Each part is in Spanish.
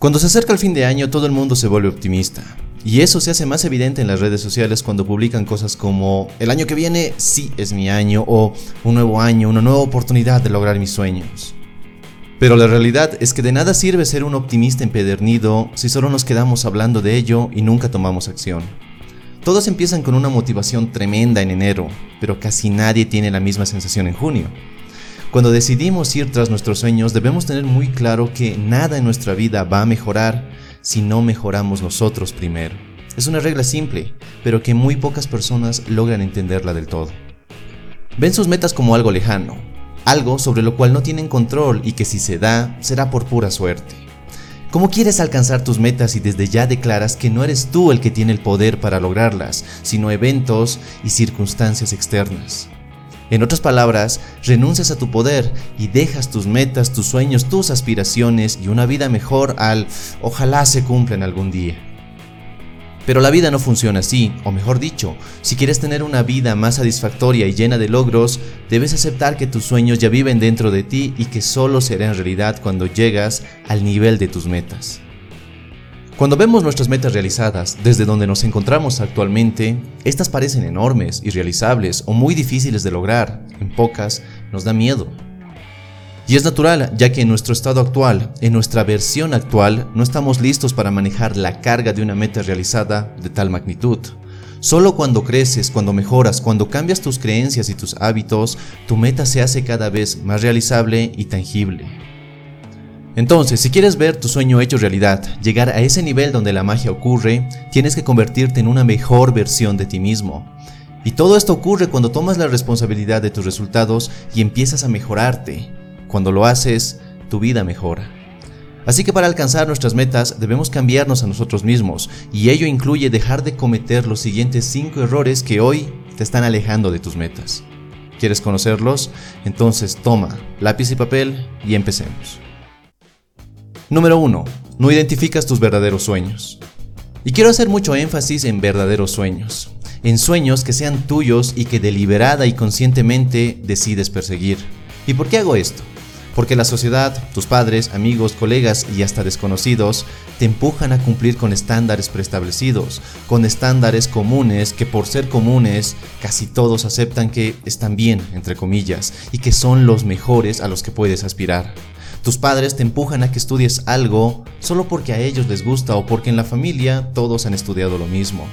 Cuando se acerca el fin de año todo el mundo se vuelve optimista. Y eso se hace más evidente en las redes sociales cuando publican cosas como el año que viene sí es mi año o un nuevo año, una nueva oportunidad de lograr mis sueños. Pero la realidad es que de nada sirve ser un optimista empedernido si solo nos quedamos hablando de ello y nunca tomamos acción. Todos empiezan con una motivación tremenda en enero, pero casi nadie tiene la misma sensación en junio. Cuando decidimos ir tras nuestros sueños debemos tener muy claro que nada en nuestra vida va a mejorar si no mejoramos nosotros primero. Es una regla simple, pero que muy pocas personas logran entenderla del todo. Ven sus metas como algo lejano, algo sobre lo cual no tienen control y que si se da, será por pura suerte. ¿Cómo quieres alcanzar tus metas y desde ya declaras que no eres tú el que tiene el poder para lograrlas, sino eventos y circunstancias externas? En otras palabras, renuncias a tu poder y dejas tus metas, tus sueños, tus aspiraciones y una vida mejor al ojalá se cumplan algún día. Pero la vida no funciona así, o mejor dicho, si quieres tener una vida más satisfactoria y llena de logros, debes aceptar que tus sueños ya viven dentro de ti y que solo serán realidad cuando llegas al nivel de tus metas. Cuando vemos nuestras metas realizadas desde donde nos encontramos actualmente, estas parecen enormes, irrealizables o muy difíciles de lograr. En pocas, nos da miedo. Y es natural, ya que en nuestro estado actual, en nuestra versión actual, no estamos listos para manejar la carga de una meta realizada de tal magnitud. Solo cuando creces, cuando mejoras, cuando cambias tus creencias y tus hábitos, tu meta se hace cada vez más realizable y tangible. Entonces, si quieres ver tu sueño hecho realidad, llegar a ese nivel donde la magia ocurre, tienes que convertirte en una mejor versión de ti mismo. Y todo esto ocurre cuando tomas la responsabilidad de tus resultados y empiezas a mejorarte. Cuando lo haces, tu vida mejora. Así que para alcanzar nuestras metas debemos cambiarnos a nosotros mismos, y ello incluye dejar de cometer los siguientes 5 errores que hoy te están alejando de tus metas. ¿Quieres conocerlos? Entonces toma lápiz y papel y empecemos. Número 1. No identificas tus verdaderos sueños. Y quiero hacer mucho énfasis en verdaderos sueños, en sueños que sean tuyos y que deliberada y conscientemente decides perseguir. ¿Y por qué hago esto? Porque la sociedad, tus padres, amigos, colegas y hasta desconocidos te empujan a cumplir con estándares preestablecidos, con estándares comunes que por ser comunes casi todos aceptan que están bien, entre comillas, y que son los mejores a los que puedes aspirar. Tus padres te empujan a que estudies algo solo porque a ellos les gusta o porque en la familia todos han estudiado lo mismo.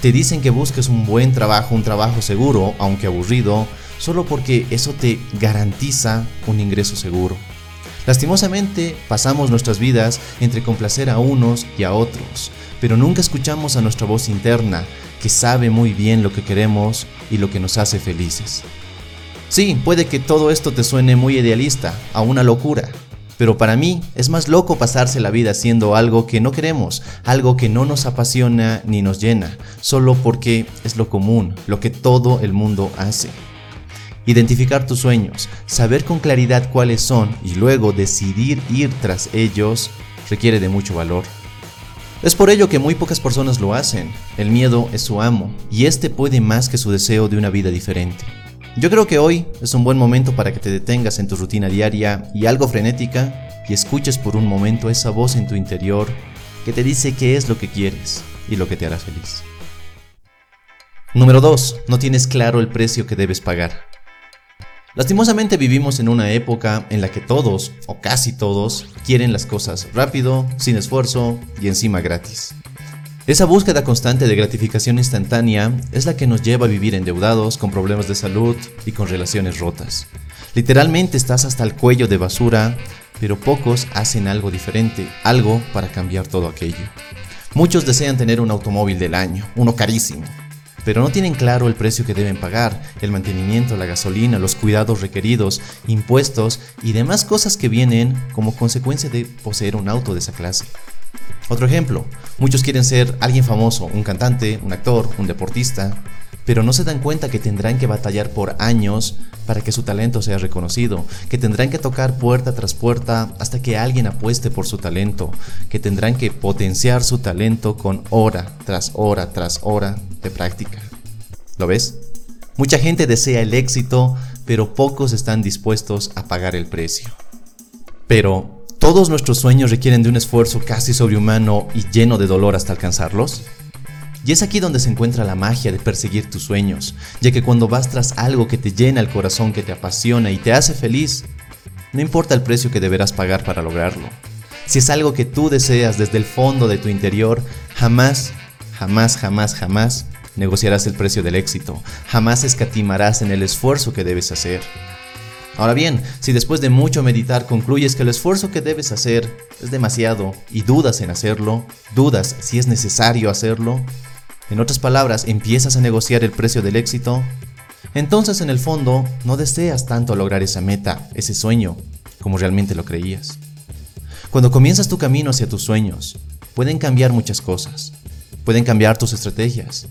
Te dicen que busques un buen trabajo, un trabajo seguro, aunque aburrido, solo porque eso te garantiza un ingreso seguro. Lastimosamente, pasamos nuestras vidas entre complacer a unos y a otros, pero nunca escuchamos a nuestra voz interna, que sabe muy bien lo que queremos y lo que nos hace felices. Sí, puede que todo esto te suene muy idealista, a una locura, pero para mí es más loco pasarse la vida haciendo algo que no queremos, algo que no nos apasiona ni nos llena, solo porque es lo común, lo que todo el mundo hace. Identificar tus sueños, saber con claridad cuáles son y luego decidir ir tras ellos requiere de mucho valor. Es por ello que muy pocas personas lo hacen. El miedo es su amo y este puede más que su deseo de una vida diferente. Yo creo que hoy es un buen momento para que te detengas en tu rutina diaria y algo frenética y escuches por un momento esa voz en tu interior que te dice qué es lo que quieres y lo que te hará feliz. Número 2. No tienes claro el precio que debes pagar. Lastimosamente vivimos en una época en la que todos, o casi todos, quieren las cosas rápido, sin esfuerzo y encima gratis. Esa búsqueda constante de gratificación instantánea es la que nos lleva a vivir endeudados, con problemas de salud y con relaciones rotas. Literalmente estás hasta el cuello de basura, pero pocos hacen algo diferente, algo para cambiar todo aquello. Muchos desean tener un automóvil del año, uno carísimo, pero no tienen claro el precio que deben pagar, el mantenimiento, la gasolina, los cuidados requeridos, impuestos y demás cosas que vienen como consecuencia de poseer un auto de esa clase. Otro ejemplo, muchos quieren ser alguien famoso, un cantante, un actor, un deportista, pero no se dan cuenta que tendrán que batallar por años para que su talento sea reconocido, que tendrán que tocar puerta tras puerta hasta que alguien apueste por su talento, que tendrán que potenciar su talento con hora tras hora tras hora de práctica. ¿Lo ves? Mucha gente desea el éxito, pero pocos están dispuestos a pagar el precio. Pero ¿Todos nuestros sueños requieren de un esfuerzo casi sobrehumano y lleno de dolor hasta alcanzarlos? Y es aquí donde se encuentra la magia de perseguir tus sueños, ya que cuando vas tras algo que te llena el corazón, que te apasiona y te hace feliz, no importa el precio que deberás pagar para lograrlo. Si es algo que tú deseas desde el fondo de tu interior, jamás, jamás, jamás, jamás negociarás el precio del éxito, jamás escatimarás en el esfuerzo que debes hacer. Ahora bien, si después de mucho meditar concluyes que el esfuerzo que debes hacer es demasiado y dudas en hacerlo, dudas si es necesario hacerlo, en otras palabras, empiezas a negociar el precio del éxito, entonces en el fondo no deseas tanto lograr esa meta, ese sueño, como realmente lo creías. Cuando comienzas tu camino hacia tus sueños, pueden cambiar muchas cosas. Pueden cambiar tus estrategias.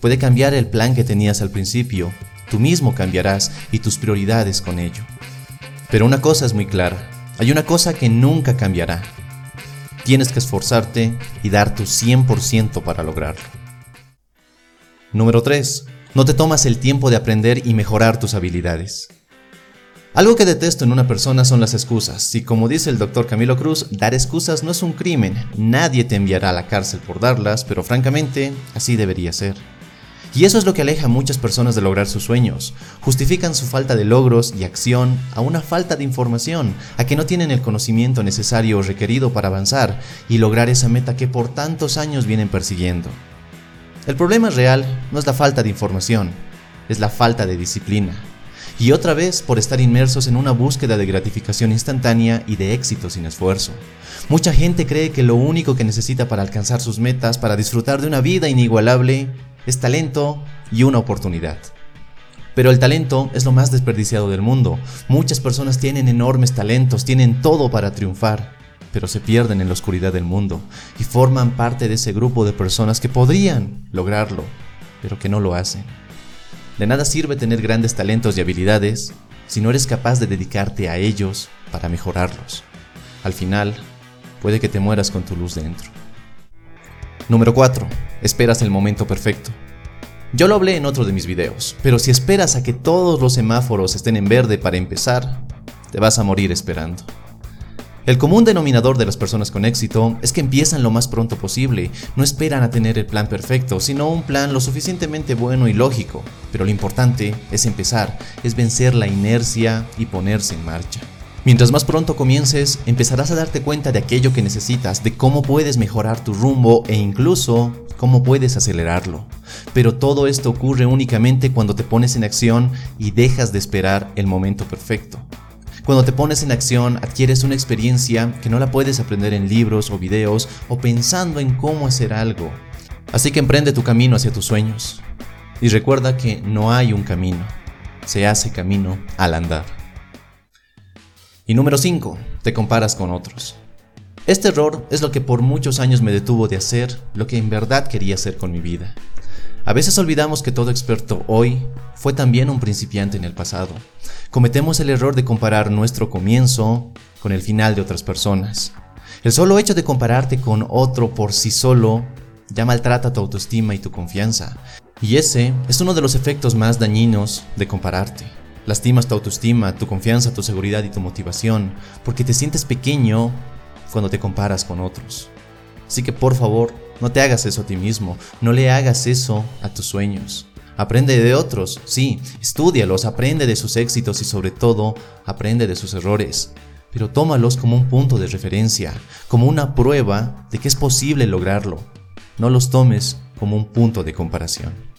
Puede cambiar el plan que tenías al principio Tú mismo cambiarás y tus prioridades con ello. Pero una cosa es muy clara, hay una cosa que nunca cambiará. Tienes que esforzarte y dar tu 100% para lograrlo. Número 3. No te tomas el tiempo de aprender y mejorar tus habilidades. Algo que detesto en una persona son las excusas, y como dice el doctor Camilo Cruz, dar excusas no es un crimen, nadie te enviará a la cárcel por darlas, pero francamente, así debería ser. Y eso es lo que aleja a muchas personas de lograr sus sueños. Justifican su falta de logros y acción a una falta de información, a que no tienen el conocimiento necesario o requerido para avanzar y lograr esa meta que por tantos años vienen persiguiendo. El problema real no es la falta de información, es la falta de disciplina. Y otra vez por estar inmersos en una búsqueda de gratificación instantánea y de éxito sin esfuerzo. Mucha gente cree que lo único que necesita para alcanzar sus metas, para disfrutar de una vida inigualable, es talento y una oportunidad. Pero el talento es lo más desperdiciado del mundo. Muchas personas tienen enormes talentos, tienen todo para triunfar, pero se pierden en la oscuridad del mundo y forman parte de ese grupo de personas que podrían lograrlo, pero que no lo hacen. De nada sirve tener grandes talentos y habilidades si no eres capaz de dedicarte a ellos para mejorarlos. Al final, puede que te mueras con tu luz dentro. Número 4. Esperas el momento perfecto. Yo lo hablé en otro de mis videos, pero si esperas a que todos los semáforos estén en verde para empezar, te vas a morir esperando. El común denominador de las personas con éxito es que empiezan lo más pronto posible, no esperan a tener el plan perfecto, sino un plan lo suficientemente bueno y lógico, pero lo importante es empezar, es vencer la inercia y ponerse en marcha. Mientras más pronto comiences, empezarás a darte cuenta de aquello que necesitas, de cómo puedes mejorar tu rumbo e incluso cómo puedes acelerarlo. Pero todo esto ocurre únicamente cuando te pones en acción y dejas de esperar el momento perfecto. Cuando te pones en acción adquieres una experiencia que no la puedes aprender en libros o videos o pensando en cómo hacer algo. Así que emprende tu camino hacia tus sueños. Y recuerda que no hay un camino, se hace camino al andar. Y número 5, te comparas con otros. Este error es lo que por muchos años me detuvo de hacer lo que en verdad quería hacer con mi vida. A veces olvidamos que todo experto hoy fue también un principiante en el pasado. Cometemos el error de comparar nuestro comienzo con el final de otras personas. El solo hecho de compararte con otro por sí solo ya maltrata tu autoestima y tu confianza. Y ese es uno de los efectos más dañinos de compararte. Lastimas tu autoestima, tu confianza, tu seguridad y tu motivación, porque te sientes pequeño cuando te comparas con otros. Así que por favor, no te hagas eso a ti mismo, no le hagas eso a tus sueños. Aprende de otros, sí, estudialos, aprende de sus éxitos y sobre todo, aprende de sus errores. Pero tómalos como un punto de referencia, como una prueba de que es posible lograrlo. No los tomes como un punto de comparación.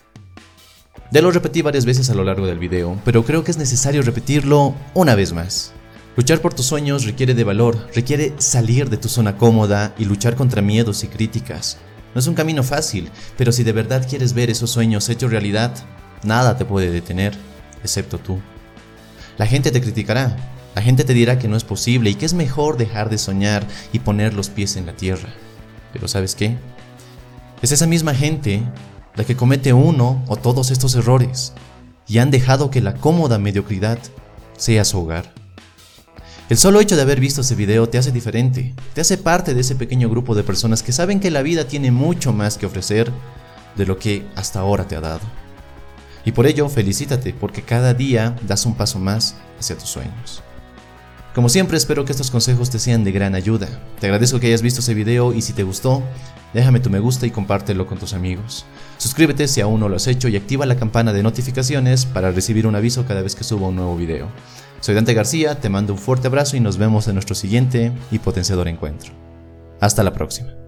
Ya lo repetí varias veces a lo largo del video, pero creo que es necesario repetirlo una vez más. Luchar por tus sueños requiere de valor, requiere salir de tu zona cómoda y luchar contra miedos y críticas. No es un camino fácil, pero si de verdad quieres ver esos sueños hechos realidad, nada te puede detener, excepto tú. La gente te criticará, la gente te dirá que no es posible y que es mejor dejar de soñar y poner los pies en la tierra. Pero ¿sabes qué? Es esa misma gente la que comete uno o todos estos errores y han dejado que la cómoda mediocridad sea su hogar. El solo hecho de haber visto ese video te hace diferente, te hace parte de ese pequeño grupo de personas que saben que la vida tiene mucho más que ofrecer de lo que hasta ahora te ha dado. Y por ello felicítate porque cada día das un paso más hacia tus sueños. Como siempre espero que estos consejos te sean de gran ayuda. Te agradezco que hayas visto este video y si te gustó, déjame tu me gusta y compártelo con tus amigos. Suscríbete si aún no lo has hecho y activa la campana de notificaciones para recibir un aviso cada vez que suba un nuevo video. Soy Dante García, te mando un fuerte abrazo y nos vemos en nuestro siguiente y potenciador encuentro. Hasta la próxima.